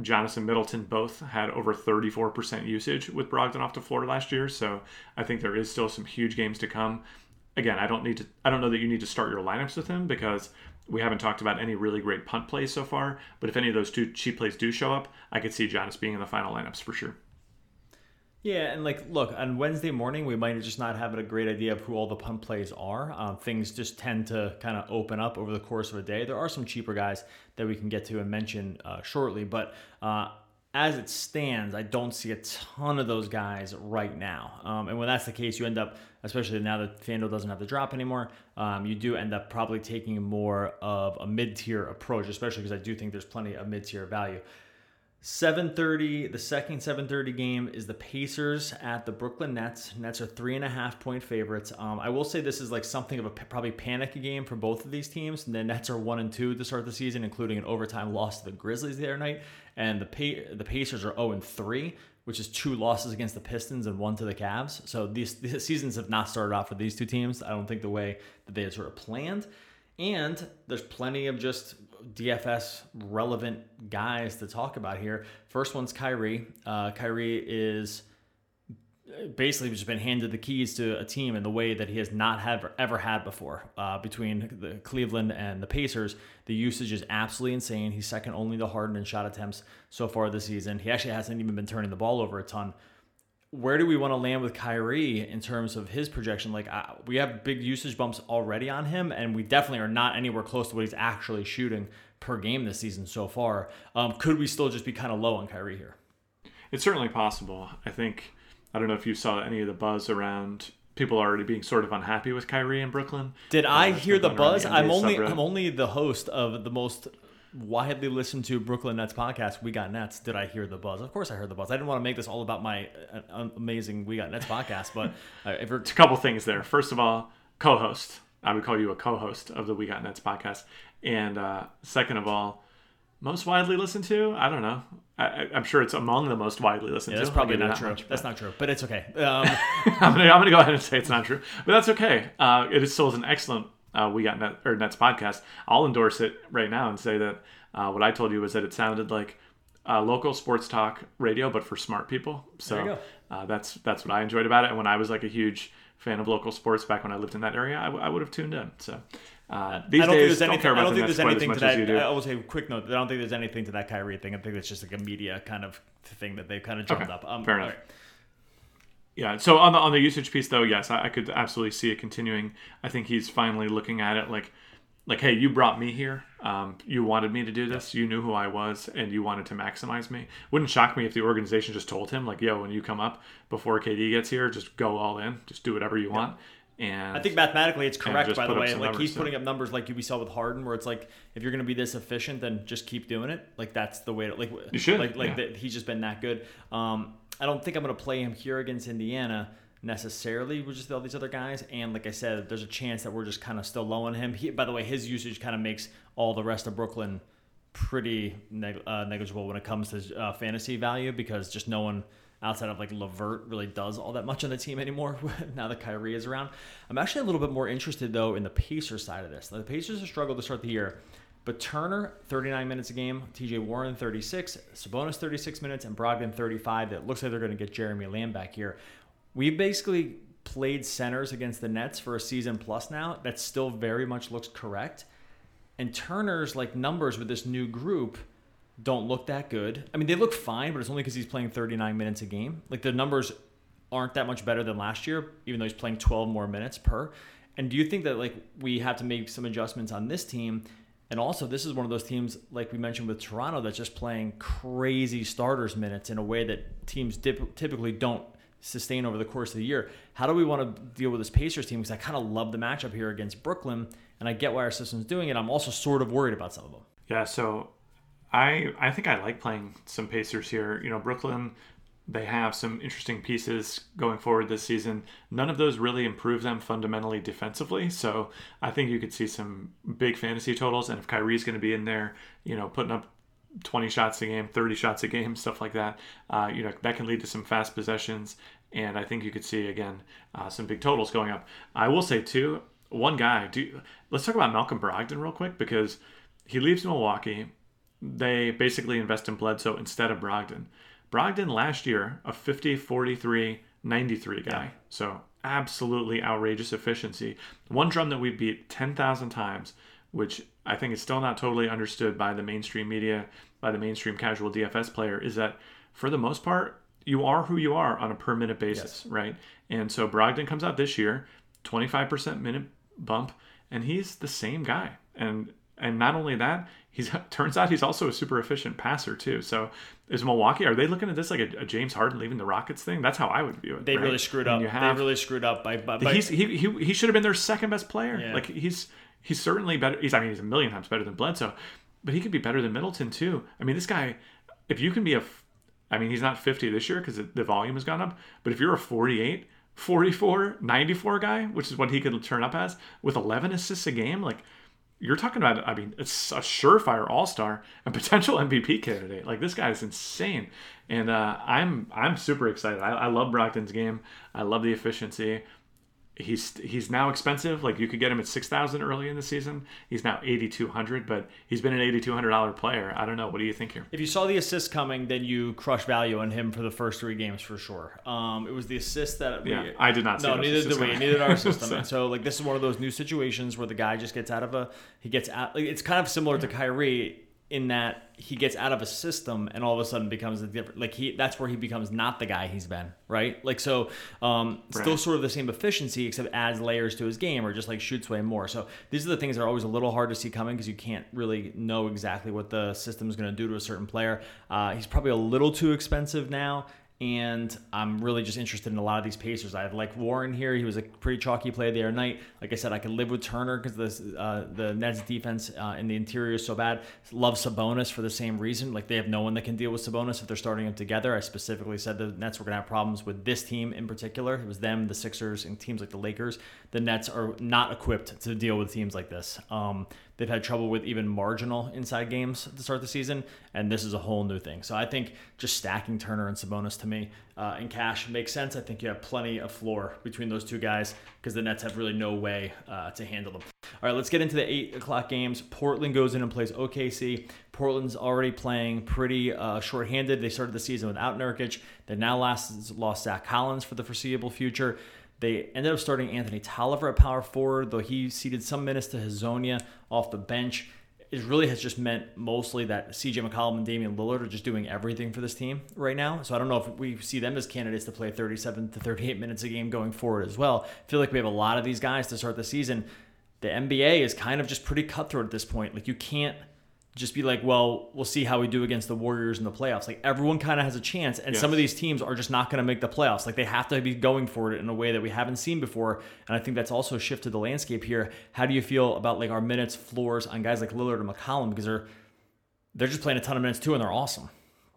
Giannis and Middleton both had over 34% usage with Brogdon off the floor last year. So I think there is still some huge games to come. again, I don't need to. I don't know that you need to start your lineups with him because we haven't talked about any really great punt plays so far. But if any of those two cheap plays do show up, I could see Giannis being in the final lineups for sure. Yeah, and like, look, on Wednesday morning, we might just not have a great idea of who all the punt plays are. Um, things just tend to kind of open up over the course of a day. There are some cheaper guys that we can get to and mention uh, shortly, but uh, as it stands, I don't see a ton of those guys right now. Um, and when that's the case, you end up, especially now that FanDuel doesn't have the drop anymore, um, you do end up probably taking more of a mid tier approach, especially because I do think there's plenty of mid tier value. 7:30. The second 7:30 game is the Pacers at the Brooklyn Nets. Nets are three and a half point favorites. Um, I will say this is like something of a probably panic game for both of these teams. The Nets are one and two to start the season, including an overtime loss to the Grizzlies the other night, and the pa- the Pacers are 0 and three, which is two losses against the Pistons and one to the Cavs. So these, these seasons have not started off for these two teams. I don't think the way that they had sort of planned. And there's plenty of just DFS relevant guys to talk about here. First one's Kyrie. Uh, Kyrie is basically just been handed the keys to a team in the way that he has not have, ever had before. Uh, between the Cleveland and the Pacers, the usage is absolutely insane. He's second only to Harden in shot attempts so far this season. He actually hasn't even been turning the ball over a ton where do we want to land with Kyrie in terms of his projection? Like, uh, we have big usage bumps already on him, and we definitely are not anywhere close to what he's actually shooting per game this season so far. Um, could we still just be kind of low on Kyrie here? It's certainly possible. I think, I don't know if you saw any of the buzz around people already being sort of unhappy with Kyrie in Brooklyn. Did uh, I hear the buzz? The I'm only I'm only the host of the most widely listened to Brooklyn Nets podcast, We Got Nets, did I hear the buzz? Of course I heard the buzz. I didn't want to make this all about my uh, amazing We Got Nets podcast, but uh, if a couple things there. First of all, co-host. I would call you a co-host of the We Got Nets podcast. And uh, second of all, most widely listened to? I don't know. I, am sure it's among the most widely listened yeah, to. That's probably not true. Much, that's not true, but it's okay. Um, I'm going to go ahead and say it's not true, but that's okay. Uh, it is still is an excellent uh, we got Net, or Nets podcast, I'll endorse it right now and say that uh, what I told you was that it sounded like uh, local sports talk radio, but for smart people. So uh, that's that's what I enjoyed about it. And when I was like a huge fan of local sports back when I lived in that area, I, w- I would have tuned in. So uh, these I don't days, think care about I don't think there's anything to that. I will say a quick note. I don't think there's anything to that Kyrie thing. I think it's just like a media kind of thing that they've kind of jumped okay. up. Um, Fair enough. Right. Yeah. So on the on the usage piece though, yes, I, I, could absolutely see it continuing. I think he's finally looking at it like like, hey, you brought me here. Um, you wanted me to do this. You knew who I was, and you wanted to maximize me. Wouldn't shock me if the organization just told him, like, yo, when you come up before KD gets here, just go all in, just do whatever you want. And I think mathematically it's correct, by the way. Like he's putting up numbers like you we saw with Harden, where it's like if you're going to be this efficient, then just keep doing it. Like that's the way to like. You should. Like like yeah. he's just been that good. Um, I don't think I'm going to play him here against Indiana necessarily with just all these other guys. And like I said, there's a chance that we're just kind of still low on him. He, by the way, his usage kind of makes all the rest of Brooklyn pretty neg- uh, negligible when it comes to uh, fantasy value because just no one outside of like LeVert really does all that much on the team anymore now that Kyrie is around. I'm actually a little bit more interested though in the Pacers side of this. the Pacers have struggled to start the year. But Turner, 39 minutes a game. TJ Warren, 36. Sabonis, 36 minutes. And Brogdon, 35. It looks like they're going to get Jeremy Lamb back here. We basically played centers against the Nets for a season plus now. That still very much looks correct. And Turner's like numbers with this new group don't look that good. I mean, they look fine, but it's only because he's playing 39 minutes a game. Like the numbers aren't that much better than last year, even though he's playing 12 more minutes per. And do you think that like we have to make some adjustments on this team? And also, this is one of those teams, like we mentioned with Toronto, that's just playing crazy starters minutes in a way that teams dip- typically don't sustain over the course of the year. How do we want to deal with this Pacers team? Because I kind of love the matchup here against Brooklyn, and I get why our system's doing it. I'm also sort of worried about some of them. Yeah, so I I think I like playing some Pacers here. You know, Brooklyn they have some interesting pieces going forward this season. None of those really improve them fundamentally defensively. So I think you could see some big fantasy totals. And if Kyrie's going to be in there, you know, putting up 20 shots a game, 30 shots a game, stuff like that. Uh, you know, that can lead to some fast possessions. And I think you could see, again, uh, some big totals going up. I will say, too, one guy, do, let's talk about Malcolm Brogdon real quick because he leaves Milwaukee. They basically invest in Bledsoe instead of Brogdon. Brogdon last year, a 50, 43, 93 guy. Yeah. So absolutely outrageous efficiency. One drum that we beat 10,000 times, which I think is still not totally understood by the mainstream media, by the mainstream casual DFS player, is that for the most part, you are who you are on a per minute basis, yes. right? And so Brogdon comes out this year, 25% minute bump, and he's the same guy. And and not only that, he's turns out he's also a super efficient passer too. So is Milwaukee are they looking at this like a, a James Harden leaving the Rockets thing? That's how I would view it. They right? really screwed up. Have, they really screwed up by. by, by he's, he, he he should have been their second best player. Yeah. Like he's he's certainly better. He's I mean he's a million times better than Bledsoe, but he could be better than Middleton too. I mean this guy, if you can be a, I mean he's not 50 this year because the volume has gone up, but if you're a 48. 44, 94 guy, which is what he could turn up as, with 11 assists a game, like you're talking about i mean it's a surefire all-star and potential mvp candidate. Like this guy is insane. And uh, i'm i'm super excited. I, I, love Brogdon's game. I love the efficiency he's he's now expensive. Like you could get him at six thousand early in the season. He's now eighty two hundred, but he's been an eighty two hundred dollar player. I don't know. What do you think here? If you saw the assist coming, then you crush value on him for the first three games for sure. Um, it was the assist that we, yeah, I did not. No, neither did we. Neither did our system. so. And so like this is one of those new situations where the guy just gets out of a he gets out. Like, it's kind of similar to Kyrie in that he gets out of a system and all of a sudden becomes a different like he that's where he becomes not the guy he's been right? Like so um right. still sort of the same efficiency except adds layers to his game or just like shoots way more. So these are the things that are always a little hard to see coming because you can't really know exactly what the system is going to do to a certain player. Uh, he's probably a little too expensive now and I'm really just interested in a lot of these Pacers. I like Warren here; he was a pretty chalky play the other night. Like I said, I could live with Turner because the uh, the Nets defense uh, in the interior is so bad. Love Sabonis for the same reason. Like they have no one that can deal with Sabonis if they're starting them together. I specifically said the Nets were to have problems with this team in particular. It was them, the Sixers, and teams like the Lakers. The Nets are not equipped to deal with teams like this. Um, They've had trouble with even marginal inside games to start the season, and this is a whole new thing. So I think just stacking Turner and Sabonis to me uh, in cash makes sense. I think you have plenty of floor between those two guys because the Nets have really no way uh, to handle them. All right, let's get into the eight o'clock games. Portland goes in and plays OKC. Portland's already playing pretty uh, shorthanded. They started the season without Nurkic. They now lost, lost Zach Collins for the foreseeable future. They ended up starting Anthony Tolliver at power forward, though he ceded some minutes to Hezonja off the bench. It really has just meant mostly that CJ McCollum and Damian Lillard are just doing everything for this team right now. So I don't know if we see them as candidates to play 37 to 38 minutes a game going forward as well. I feel like we have a lot of these guys to start the season. The NBA is kind of just pretty cutthroat at this point. Like you can't just be like, well, we'll see how we do against the Warriors in the playoffs. Like everyone kind of has a chance, and yes. some of these teams are just not going to make the playoffs. Like they have to be going for it in a way that we haven't seen before, and I think that's also shifted the landscape here. How do you feel about like our minutes floors on guys like Lillard and McCollum because they're they're just playing a ton of minutes too, and they're awesome.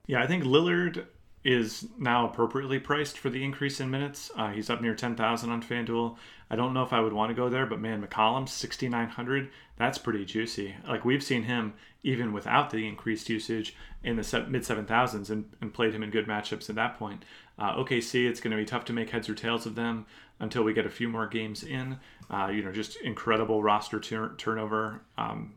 Yeah, I think Lillard is now appropriately priced for the increase in minutes. Uh, he's up near 10,000 on FanDuel. I don't know if I would want to go there, but man, McCollum, 6,900, that's pretty juicy. Like we've seen him even without the increased usage in the mid 7,000s and, and played him in good matchups at that point. Uh, OKC, it's going to be tough to make heads or tails of them until we get a few more games in. Uh, you know, just incredible roster tur- turnover. Um,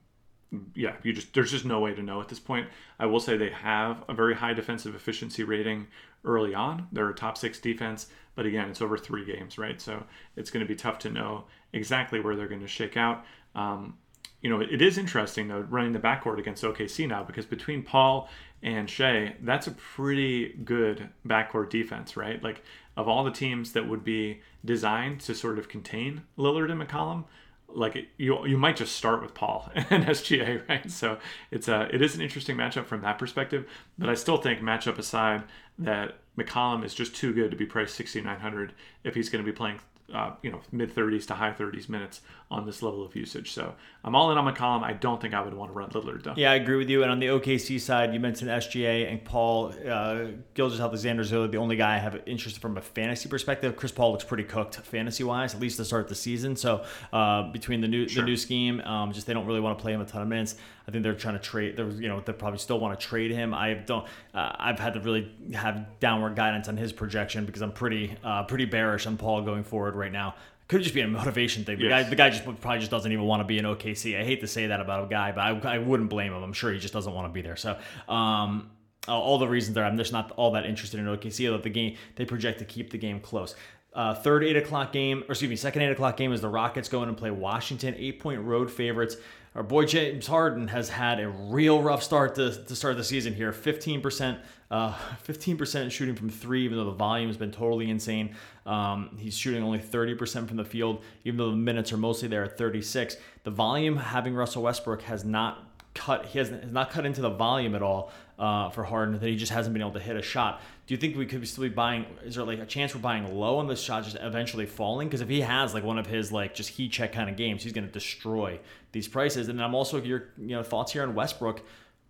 yeah, you just there's just no way to know at this point. I will say they have a very high defensive efficiency rating early on. They're a top six defense, but again, it's over three games, right? So it's going to be tough to know exactly where they're going to shake out. Um, you know, it is interesting though running the backcourt against OKC now because between Paul and Shai, that's a pretty good backcourt defense, right? Like of all the teams that would be designed to sort of contain Lillard and McCollum, like you you might just start with Paul and SGA, right? So it's a it is an interesting matchup from that perspective, but I still think matchup aside that McCollum is just too good to be priced 6900 if he's going to be playing uh, you know mid 30s to high 30s minutes on this level of usage. So I'm all in on McCollum. I don't think I would want to run Lillard though. Yeah, I agree with you. And on the OKC side, you mentioned SGA and Paul uh, Gilgeous-Alexander is really the only guy I have interest from a fantasy perspective. Chris Paul looks pretty cooked fantasy wise, at least to start the season. So uh, between the new sure. the new scheme, um, just they don't really want to play him a ton of minutes. I think they're trying to trade. There was, you know, they probably still want to trade him. I don't. Uh, I've had to really have downward guidance on his projection because I'm pretty, uh, pretty bearish on Paul going forward right now. Could just be a motivation thing. The yes. guy, the guy just probably just doesn't even want to be in OKC. I hate to say that about a guy, but I, I wouldn't blame him. I'm sure he just doesn't want to be there. So, um, all the reasons there. I'm just not all that interested in OKC. That the game they project to keep the game close. Uh, third eight o'clock game, or excuse me, second eight o'clock game is the Rockets going and play Washington, eight point road favorites. Our boy James Harden has had a real rough start to, to start the season here. 15%, uh, 15% shooting from three, even though the volume has been totally insane. Um, he's shooting only 30% from the field, even though the minutes are mostly there at 36. The volume having Russell Westbrook has not cut. He has, has not cut into the volume at all uh, for Harden. That he just hasn't been able to hit a shot. Do you think we could still be buying? Is there like a chance we're buying low on this shot, just eventually falling? Because if he has like one of his like just heat check kind of games, he's going to destroy these prices. And I'm also your you know thoughts here on Westbrook,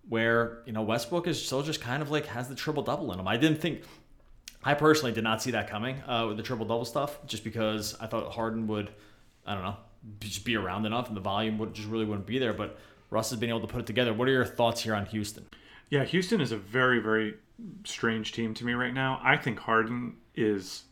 where you know Westbrook is still just kind of like has the triple double in him. I didn't think. I personally did not see that coming uh, with the triple double stuff, just because I thought Harden would, I don't know, just be around enough and the volume would just really wouldn't be there. But Russ has been able to put it together. What are your thoughts here on Houston? Yeah, Houston is a very, very strange team to me right now. I think Harden is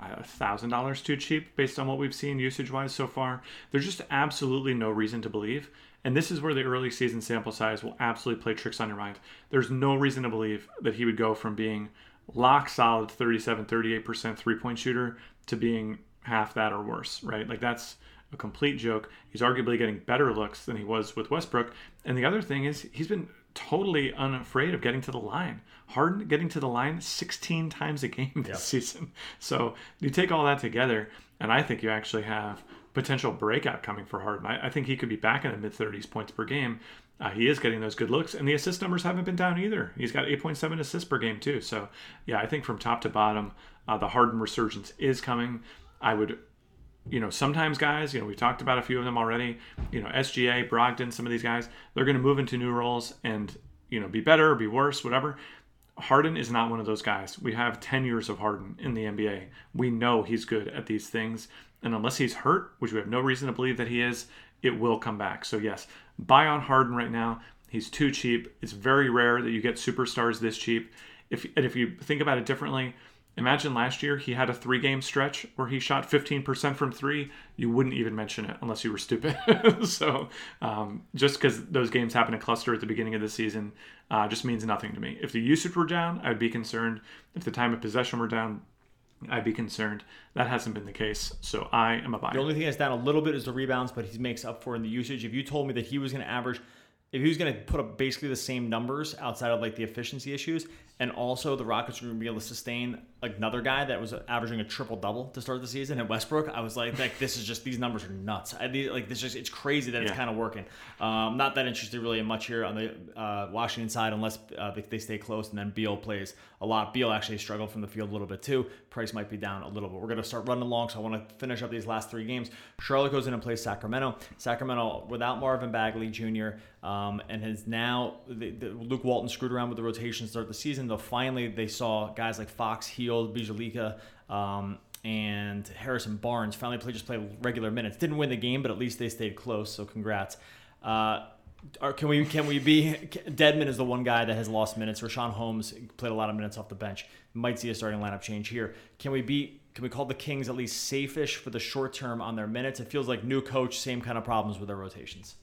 a thousand dollars too cheap based on what we've seen usage wise so far. There's just absolutely no reason to believe. And this is where the early season sample size will absolutely play tricks on your mind. There's no reason to believe that he would go from being lock solid 37, 38% three point shooter to being half that or worse, right? Like that's a complete joke. He's arguably getting better looks than he was with Westbrook. And the other thing is he's been totally unafraid of getting to the line. Harden getting to the line 16 times a game this yep. season. So you take all that together, and I think you actually have potential breakout coming for Harden. I, I think he could be back in the mid 30s points per game. Uh, he is getting those good looks, and the assist numbers haven't been down either. He's got 8.7 assists per game too. So yeah, I think from top to bottom, uh, the Harden resurgence is coming. I would you know, sometimes guys, you know, we talked about a few of them already. You know, SGA, Brogdon, some of these guys, they're going to move into new roles and you know be better, be worse, whatever. Harden is not one of those guys. We have 10 years of Harden in the NBA. We know he's good at these things. And unless he's hurt, which we have no reason to believe that he is, it will come back. So, yes, buy on Harden right now. He's too cheap. It's very rare that you get superstars this cheap. If, and if you think about it differently, Imagine last year he had a three game stretch where he shot 15% from three. You wouldn't even mention it unless you were stupid. so um, just because those games happen to cluster at the beginning of the season uh, just means nothing to me. If the usage were down, I'd be concerned. If the time of possession were down, I'd be concerned. That hasn't been the case, so I am a buyer. The only thing that's down a little bit is the rebounds, but he makes up for in the usage. If you told me that he was going to average if he was going to put up basically the same numbers outside of like the efficiency issues, and also the Rockets were going to be able to sustain another guy that was averaging a triple double to start the season at Westbrook, I was like, like this is just these numbers are nuts. I like this just it's crazy that it's yeah. kind of working. Um, not that interested really in much here on the uh, Washington side unless uh, they stay close, and then Beal plays a lot. Beal actually struggled from the field a little bit too. Price might be down a little bit. We're going to start running along, so I want to finish up these last three games. Charlotte goes in and plays Sacramento. Sacramento without Marvin Bagley Jr. Um, and has now the, the, Luke Walton screwed around with the rotation to start the season. Though finally they saw guys like Fox, Hield, Bjelica, um, and Harrison Barnes finally play just play regular minutes. Didn't win the game, but at least they stayed close. So congrats. Uh, can we can we be Dedmon is the one guy that has lost minutes. Richaun Holmes played a lot of minutes off the bench. Might see a starting lineup change here. Can we be can we call the Kings at least safe-ish for the short term on their minutes? It feels like new coach, same kind of problems with their rotations.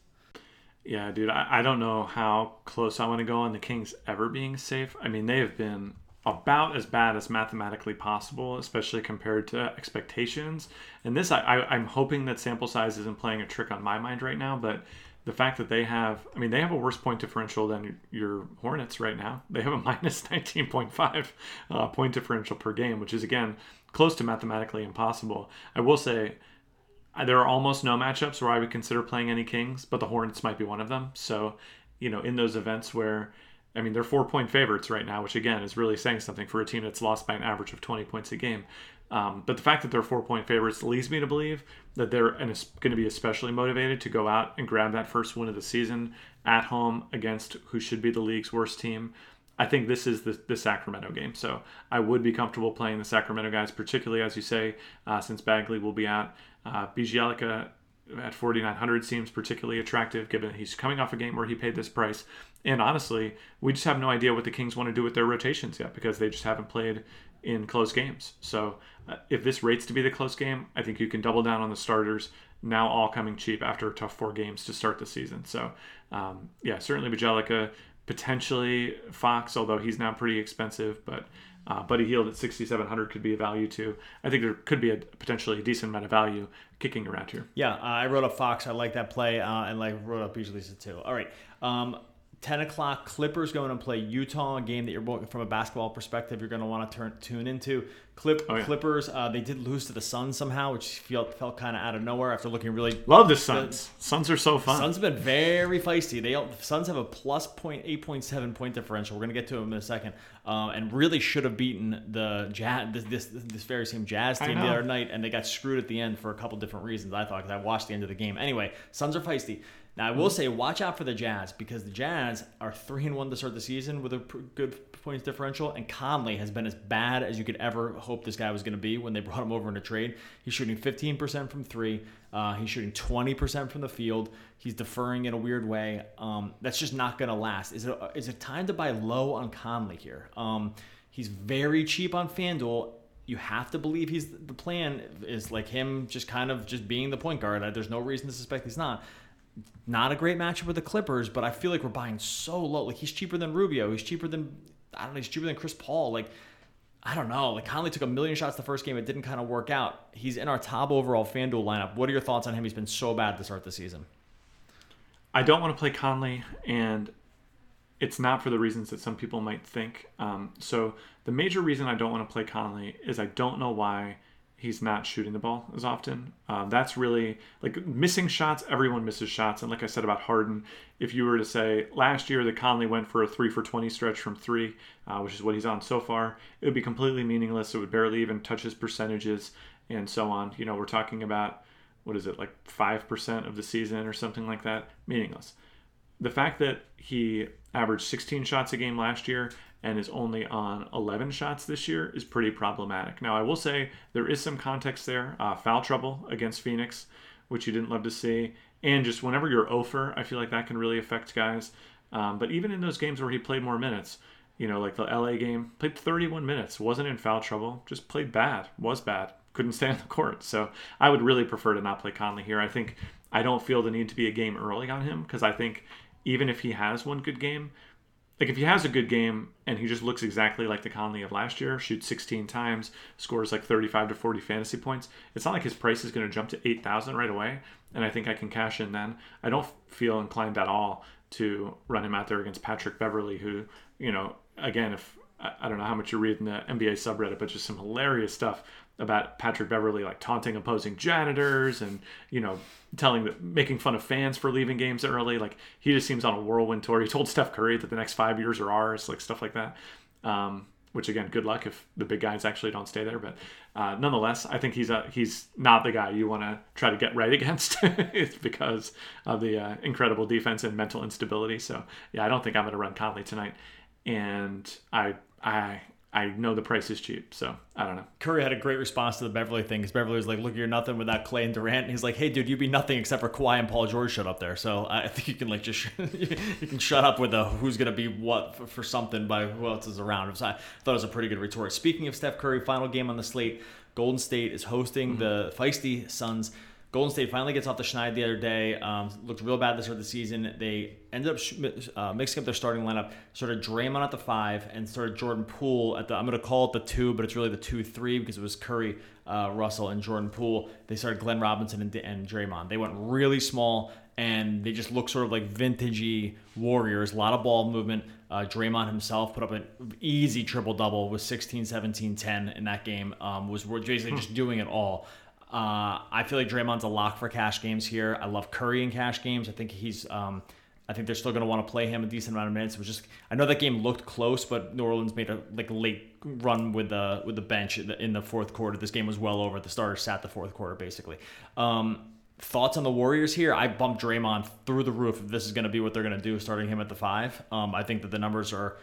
Yeah, dude, I, I don't know how close I want to go on the Kings ever being safe. I mean, they have been about as bad as mathematically possible, especially compared to expectations. And this, I, I, am hoping that sample size isn't playing a trick on my mind right now, but the fact that they have, I mean, they have a worse point differential than your Hornets right now. They have a minus 19.5 uh, point differential per game, which is, again, close to mathematically impossible. I will say, there are almost no matchups where I would consider playing any Kings, but the Hornets might be one of them. So, you know, in those events where, I mean, they're four point favorites right now, which again is really saying something for a team that's lost by an average of 20 points a game. Um, but the fact that they're four point favorites leads me to believe that they're going to be especially motivated to go out and grab that first win of the season at home against who should be the league's worst team. I think this is the, the Sacramento game. So I would be comfortable playing the Sacramento guys, particularly as you say, uh, since Bagley will be out. Uh, at 4,900 seems particularly attractive given he's coming off a game where he paid this price. And honestly, we just have no idea what the Kings want to do with their rotations yet because they just haven't played in close games. So uh, if this rates to be the close game, I think you can double down on the starters now all coming cheap after a tough four games to start the season. So um, yeah, certainly Bjelica potentially Fox, although he's now pretty expensive, but uh, Buddy Hield at 6,700 could be a value too. I think there could be a potentially a decent amount of value kicking around here. Yeah, uh, I wrote up Fox. I like that play, uh, and like wrote up Beasley's too. All right. Um, 10 o'clock, Clippers going to play Utah, a game that you're from a basketball perspective, you're going to want to turn tune into. Clip oh, yeah. Clippers, uh, they did lose to the Suns somehow, which felt felt kind of out of nowhere after looking really. Love the Suns. The, Suns are so fun. Suns have been very feisty. They the Suns have a plus point eight point seven point differential. We're going to get to them in a second, um, and really should have beaten the Jazz this, this, this very same Jazz team the other night, and they got screwed at the end for a couple different reasons. I thought because I watched the end of the game. Anyway, Suns are feisty. Now I will say, watch out for the Jazz because the Jazz are three and one to start the season with a good points differential, and Conley has been as bad as you could ever hope this guy was going to be when they brought him over in a trade. He's shooting 15% from three. Uh, he's shooting 20% from the field. He's deferring in a weird way. Um, that's just not going to last. Is it is it time to buy low on Conley here? Um, he's very cheap on FanDuel you have to believe he's the plan is like him just kind of just being the point guard. There's no reason to suspect he's not not a great matchup with the Clippers, but I feel like we're buying so low. Like he's cheaper than Rubio. He's cheaper than I don't know. He's cheaper than Chris Paul. Like I don't know. Like Conley took a million shots the first game. It didn't kind of work out. He's in our top overall FanDuel lineup. What are your thoughts on him? He's been so bad to start the season. I don't want to play Conley, and it's not for the reasons that some people might think. Um, so the major reason I don't want to play Conley is I don't know why he's not shooting the ball as often. Um, that's really like missing shots. Everyone misses shots, and like I said about Harden, if you were to say last year that Conley went for a three for twenty stretch from three, uh, which is what he's on so far, it would be completely meaningless. It would barely even touch his percentages and so on. You know, we're talking about what is it like five percent of the season or something like that, meaningless. The fact that he averaged 16 shots a game last year and is only on 11 shots this year is pretty problematic. Now, I will say there is some context there. Uh, foul trouble against Phoenix, which you didn't love to see. And just whenever you're over, I feel like that can really affect guys. Um, but even in those games where he played more minutes, you know, like the LA game, played 31 minutes, wasn't in foul trouble, just played bad, was bad, couldn't stay on the court. So I would really prefer to not play Conley here. I think I don't feel the need to be a game early on him because I think even if he has one good game, like if he has a good game and he just looks exactly like the Conley of last year, shoots 16 times, scores like 35 to 40 fantasy points, it's not like his price is going to jump to 8,000 right away. And I think I can cash in then. I don't feel inclined at all to run him out there against Patrick Beverley, who, you know, again, if I don't know how much you read in the NBA subreddit, but just some hilarious stuff about Patrick Beverley like taunting opposing janitors and you know telling that making fun of fans for leaving games early. Like he just seems on a whirlwind tour. He told Steph Curry that the next five years are ours, like stuff like that. Um, which again, good luck if the big guys actually don't stay there. But uh, nonetheless, I think he's a, he's not the guy you want to try to get right against. it's because of the uh, incredible defense and mental instability. So yeah, I don't think I'm going to run Conley tonight. And I I I know the price is cheap, so I don't know. Curry had a great response to the Beverley thing because Beverley was like, "Look, you're nothing without Clay and Durant." And he's like, "Hey, dude, you'd be nothing except for Kawhi and Paul George shut up there." So I think you can like just you can shut up with the who's gonna be what for, for something by who else is around. So I thought it was a pretty good retort. Speaking of Steph Curry, final game on the slate, Golden State is hosting mm-hmm. the feisty Suns. Golden State finally gets off the schneid the other day. Um, looked real bad this start of the season. They ended up uh, mixing up their starting lineup. Started Draymond at the five and started Jordan Poole at the. I'm going to call it the two, but it's really the two three because it was Curry, uh, Russell, and Jordan Poole. They started Glenn Robinson and, and Draymond. They went really small and they just look sort of like vintagey Warriors. A lot of ball movement. Uh, Draymond himself put up an easy triple double with 16, 17, 10 in that game. Um, was basically just doing it all. Uh, I feel like Draymond's a lock for cash games here. I love Curry in cash games. I think he's. Um, I think they're still going to want to play him a decent amount of minutes. It was just I know that game looked close, but New Orleans made a like late run with the with the bench in the, in the fourth quarter. This game was well over. The starters sat the fourth quarter basically. Um, thoughts on the Warriors here? I bumped Draymond through the roof. If this is going to be what they're going to do, starting him at the five. Um, I think that the numbers are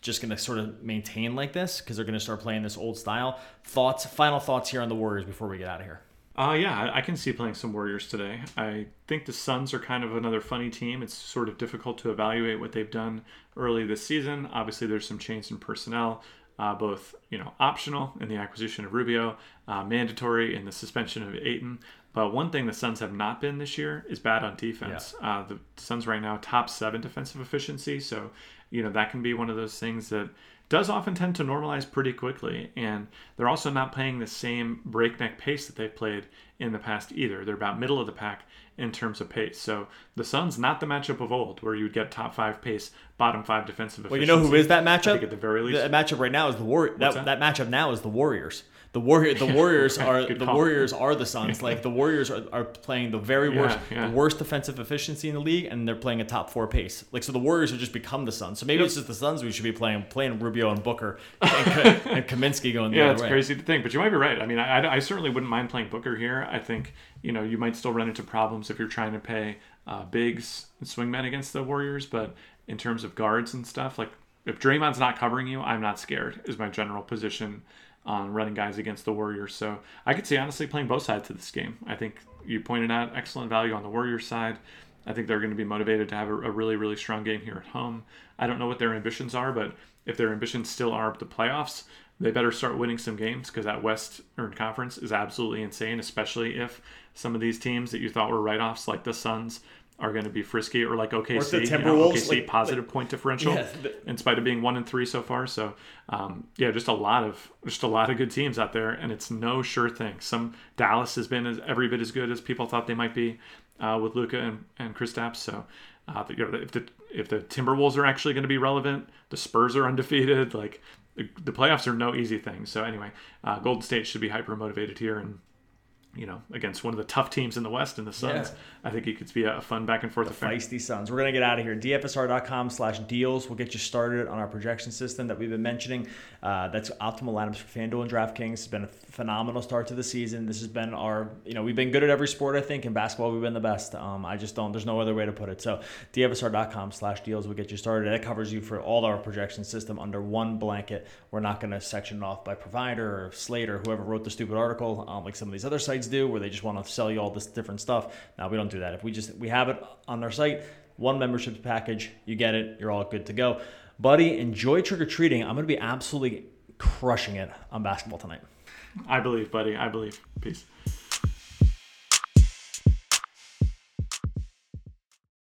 just going to sort of maintain like this because they're going to start playing this old style. Thoughts, final thoughts here on the Warriors before we get out of here. Uh, yeah, I can see playing some Warriors today. I think the Suns are kind of another funny team. It's sort of difficult to evaluate what they've done early this season. Obviously, there's some change in personnel, uh, both you know optional in the acquisition of Rubio, uh, mandatory in the suspension of Ayton. But one thing the Suns have not been this year is bad on defense. Yeah. Uh, the Suns right now top seven defensive efficiency. So you know, that can be one of those things that does often tend to normalize pretty quickly. And they're also not playing the same breakneck pace that they've played in the past either. They're about middle of the pack in terms of pace. So the Suns, not the matchup of old, where you would get top five pace, bottom five defensive. Well, you know who is that matchup? at the very least, the matchup right now is the war. That, that? that matchup now is the Warriors. The warrior, the Warriors are the call. Warriors are the Suns. Like the Warriors are, are playing the very yeah, worst, yeah. the worst defensive efficiency in the league, and they're playing a top four pace. Like so, the Warriors have just become the Suns. So maybe yep. it's just the Suns we should be playing, playing Rubio and Booker and, and Kaminsky going the yeah, it's crazy to think, but you might be right. I mean, I, I certainly wouldn't mind playing Booker here. I think you know you might still run into problems if you're trying to pay uh, bigs and swingmen against the Warriors, but in terms of guards and stuff, like if Draymond's not covering you, I'm not scared. Is my general position on running guys against the Warriors. So I could see honestly playing both sides to this game. I think you pointed out excellent value on the Warriors side. I think they're going to be motivated to have a, a really, really strong game here at home. I don't know what their ambitions are, but if their ambitions still are the playoffs, they better start winning some games because that Western Conference is absolutely insane, especially if some of these teams that you thought were write offs, like the Suns, are going to be frisky or like OKC, or the Timberwolves, you know, OKC like, positive like, point differential yeah, the, in spite of being one and three so far. So um, yeah, just a lot of just a lot of good teams out there, and it's no sure thing. Some Dallas has been as, every bit as good as people thought they might be uh, with Luka and, and Kristaps. So uh, if the if the Timberwolves are actually going to be relevant, the Spurs are undefeated. Like the, the playoffs are no easy thing. So anyway, uh, Golden State should be hyper motivated here and you know, against one of the tough teams in the West in the Suns. Yeah. I think it could be a fun back and forth the affair. Feisty Suns. We're gonna get out of here. DFSR.com slash deals. We'll get you started on our projection system that we've been mentioning. Uh, that's optimal lineups for FanDuel and DraftKings. It's been a phenomenal start to the season. This has been our, you know, we've been good at every sport. I think in basketball we've been the best. Um, I just don't. There's no other way to put it. So DFSR.com slash deals will get you started. That covers you for all our projection system under one blanket. We're not gonna section it off by provider or slate or whoever wrote the stupid article, um, like some of these other sites do, where they just want to sell you all this different stuff. Now we don't do that. If we just we have it on our site, one membership package, you get it, you're all good to go. Buddy, enjoy trick or treating. I'm gonna be absolutely crushing it on basketball tonight. I believe, buddy. I believe. Peace.